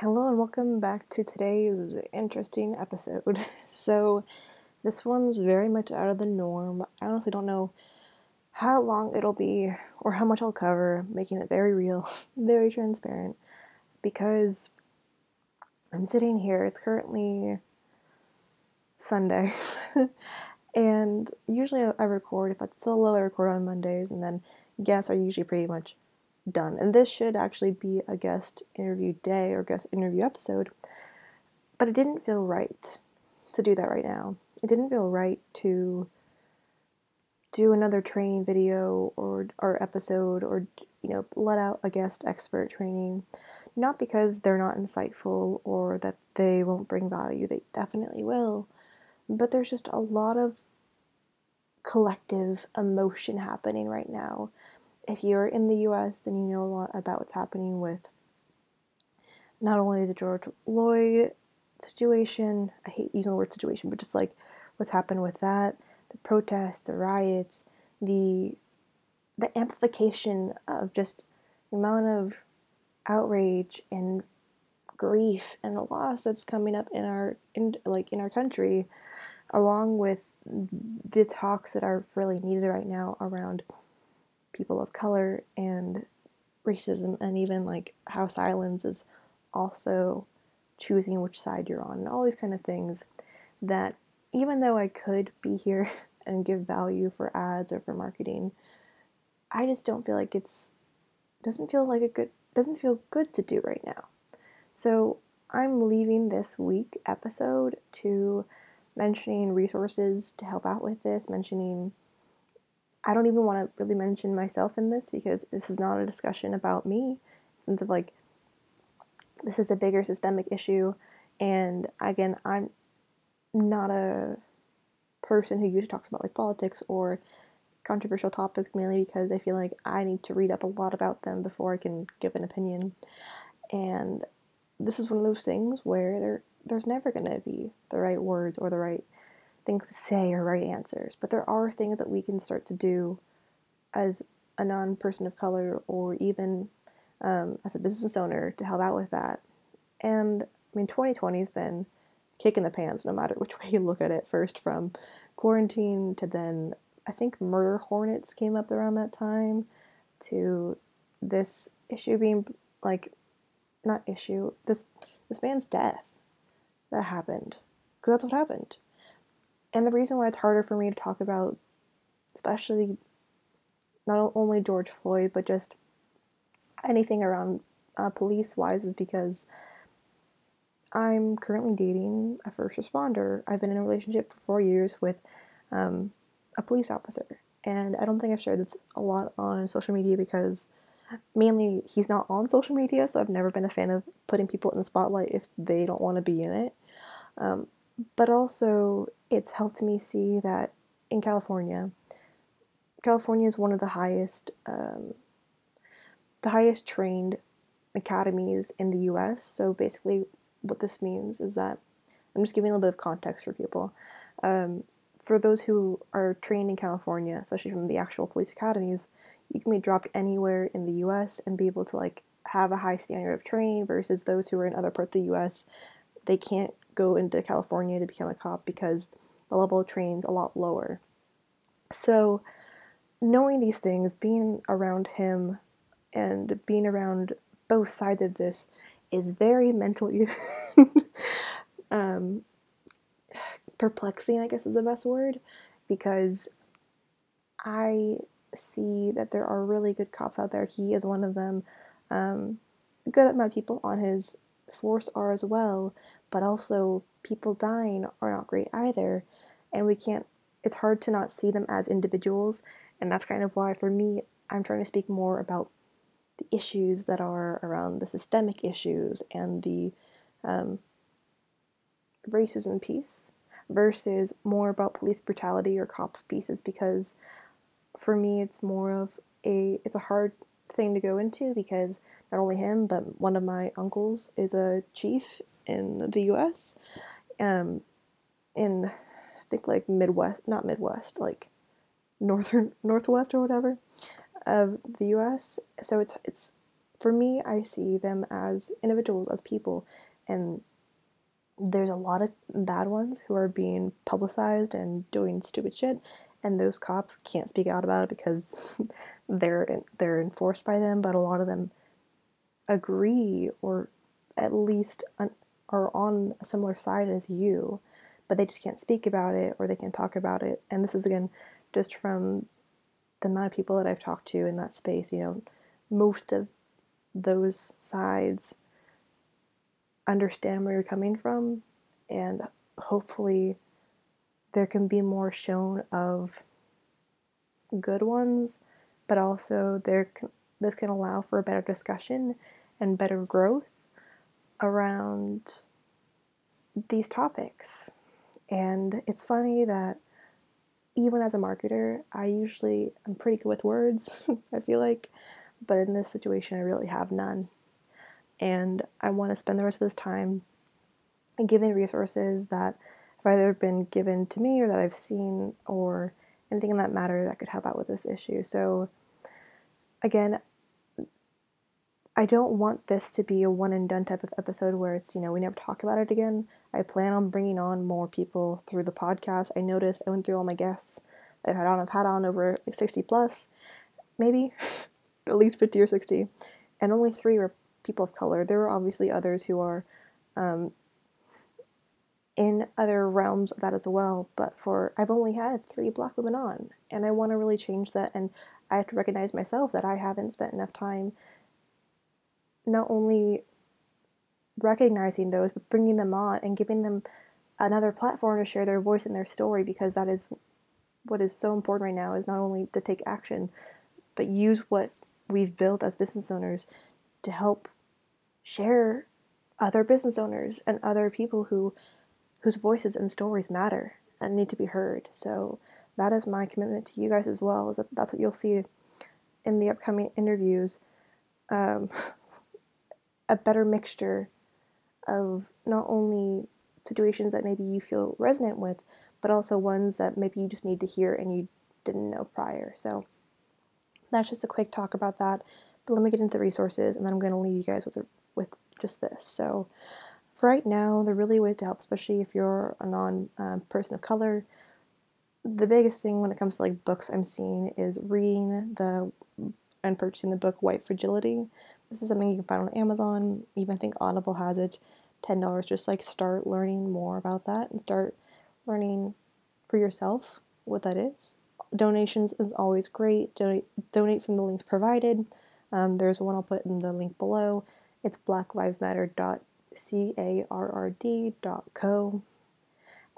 Hello and welcome back to today's interesting episode. So, this one's very much out of the norm. I honestly don't know how long it'll be or how much I'll cover, making it very real, very transparent, because I'm sitting here. It's currently Sunday, and usually I record, if it's solo, I record on Mondays, and then guests are usually pretty much done. And this should actually be a guest interview day or guest interview episode, but it didn't feel right to do that right now. It didn't feel right to do another training video or or episode or you know let out a guest expert training not because they're not insightful or that they won't bring value they definitely will but there's just a lot of collective emotion happening right now if you're in the US then you know a lot about what's happening with not only the George Floyd situation I hate using the word situation but just like what's happened with that the protests, the riots, the the amplification of just the amount of outrage and grief and loss that's coming up in our in like in our country along with the talks that are really needed right now around people of color and racism and even like how silence is also choosing which side you're on and all these kind of things that even though I could be here and give value for ads or for marketing, I just don't feel like it's doesn't feel like a good doesn't feel good to do right now. So I'm leaving this week episode to mentioning resources to help out with this, mentioning I don't even want to really mention myself in this because this is not a discussion about me, sense of like this is a bigger systemic issue and again I'm not a person who usually talks about like politics or controversial topics mainly because I feel like I need to read up a lot about them before I can give an opinion. And this is one of those things where there there's never going to be the right words or the right things to say or right answers, but there are things that we can start to do as a non-person of color or even um, as a business owner to help out with that. And I mean, 2020 has been kick in the pants no matter which way you look at it first from quarantine to then i think murder hornets came up around that time to this issue being like not issue this this man's death that happened because that's what happened and the reason why it's harder for me to talk about especially not only george floyd but just anything around uh, police wise is because I'm currently dating a first responder. I've been in a relationship for four years with um, a police officer. And I don't think I've shared this a lot on social media because mainly he's not on social media, so I've never been a fan of putting people in the spotlight if they don't want to be in it. Um, but also, it's helped me see that in California, California is one of the highest, um, the highest trained academies in the U.S. So basically, what this means is that I'm just giving a little bit of context for people. Um, for those who are trained in California, especially from the actual police academies, you can be dropped anywhere in the U.S. and be able to like have a high standard of training versus those who are in other parts of the U.S. They can't go into California to become a cop because the level of training is a lot lower. So, knowing these things, being around him, and being around both sides of this is very mentally um, perplexing, I guess is the best word, because I see that there are really good cops out there. He is one of them. Um, good amount of people on his force are as well, but also people dying are not great either. And we can't, it's hard to not see them as individuals. And that's kind of why, for me, I'm trying to speak more about the issues that are around the systemic issues and the um, racism piece versus more about police brutality or cops pieces because for me it's more of a it's a hard thing to go into because not only him but one of my uncles is a chief in the US um in I think like Midwest not Midwest like northern northwest or whatever of the US. So it's it's for me, I see them as individuals, as people, and there's a lot of bad ones who are being publicized and doing stupid shit, and those cops can't speak out about it because they're they're enforced by them. But a lot of them agree, or at least are on a similar side as you, but they just can't speak about it or they can't talk about it. And this is again just from the amount of people that I've talked to in that space. You know, most of those sides understand where you're coming from, and hopefully, there can be more shown of good ones, but also there can, this can allow for a better discussion and better growth around these topics. And it's funny that even as a marketer, I usually am pretty good with words, I feel like, but in this situation, I really have none. And I want to spend the rest of this time giving resources that have either been given to me or that I've seen or anything in that matter that could help out with this issue. So, again, I don't want this to be a one and done type of episode where it's, you know, we never talk about it again. I plan on bringing on more people through the podcast. I noticed I went through all my guests that I've had on. I've had on over like 60 plus, maybe at least 50 or 60, and only three were people of color. There were obviously others who are um, in other realms of that as well, but for I've only had three black women on, and I want to really change that. And I have to recognize myself that I haven't spent enough time not only recognizing those, but bringing them on and giving them another platform to share their voice and their story because that is what is so important right now is not only to take action, but use what we've built as business owners to help share other business owners and other people who whose voices and stories matter and need to be heard. So that is my commitment to you guys as well. Is that that's what you'll see in the upcoming interviews. Um, a better mixture of not only situations that maybe you feel resonant with, but also ones that maybe you just need to hear and you didn't know prior. So that's just a quick talk about that. But let me get into the resources, and then I'm going to leave you guys with a, with just this. So for right now, the really ways to help, especially if you're a non um, person of color, the biggest thing when it comes to like books I'm seeing is reading the and purchasing the book White Fragility. This is something you can find on Amazon. Even I think Audible has it. Ten dollars. Just like start learning more about that and start learning for yourself what that is. Donations is always great. Donate donate from the links provided. Um, there's one I'll put in the link below. It's blacklivesmatter.carrd.co.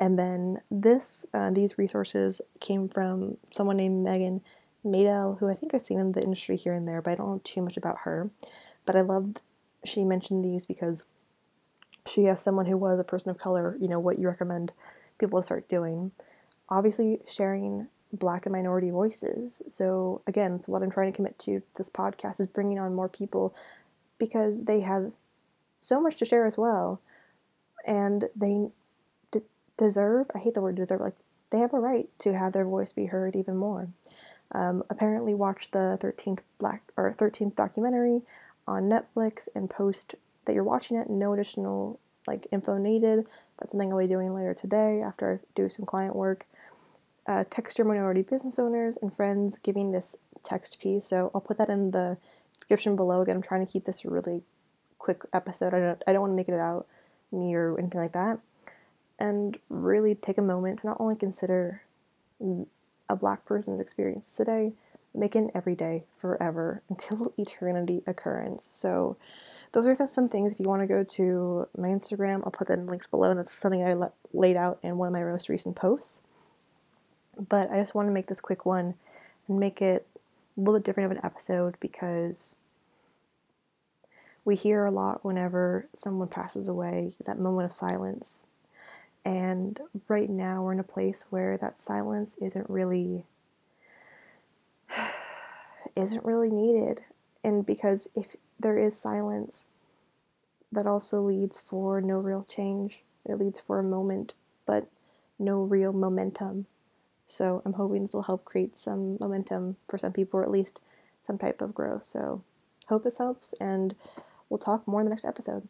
And then this, uh, these resources came from someone named Megan Madel, who I think I've seen in the industry here and there, but I don't know too much about her. But I loved she mentioned these because she asked someone who was a person of color, you know, what you recommend people to start doing. Obviously, sharing black and minority voices. So, again, it's what I'm trying to commit to this podcast is bringing on more people because they have so much to share as well. And they d- deserve, I hate the word deserve, like, they have a right to have their voice be heard even more. Um, apparently, watch the 13th Black or 13th documentary on Netflix and post that you're watching it. No additional like info needed. That's something I'll be doing later today after I do some client work. Uh, text your minority business owners and friends giving this text piece. So I'll put that in the description below. Again, I'm trying to keep this really quick episode. I don't I don't want to make it about me or anything like that. And really take a moment to not only consider a black person's experience today, make it every day forever until eternity occurrence. So those are some things if you want to go to my Instagram, I'll put the links below, and that's something I le- laid out in one of my most recent posts. But I just want to make this quick one and make it a little bit different of an episode because we hear a lot whenever someone passes away, that moment of silence. And right now, we're in a place where that silence isn't really isn't really needed. And because if there is silence, that also leads for no real change. It leads for a moment, but no real momentum. So I'm hoping this will help create some momentum for some people, or at least some type of growth. So hope this helps, and we'll talk more in the next episode.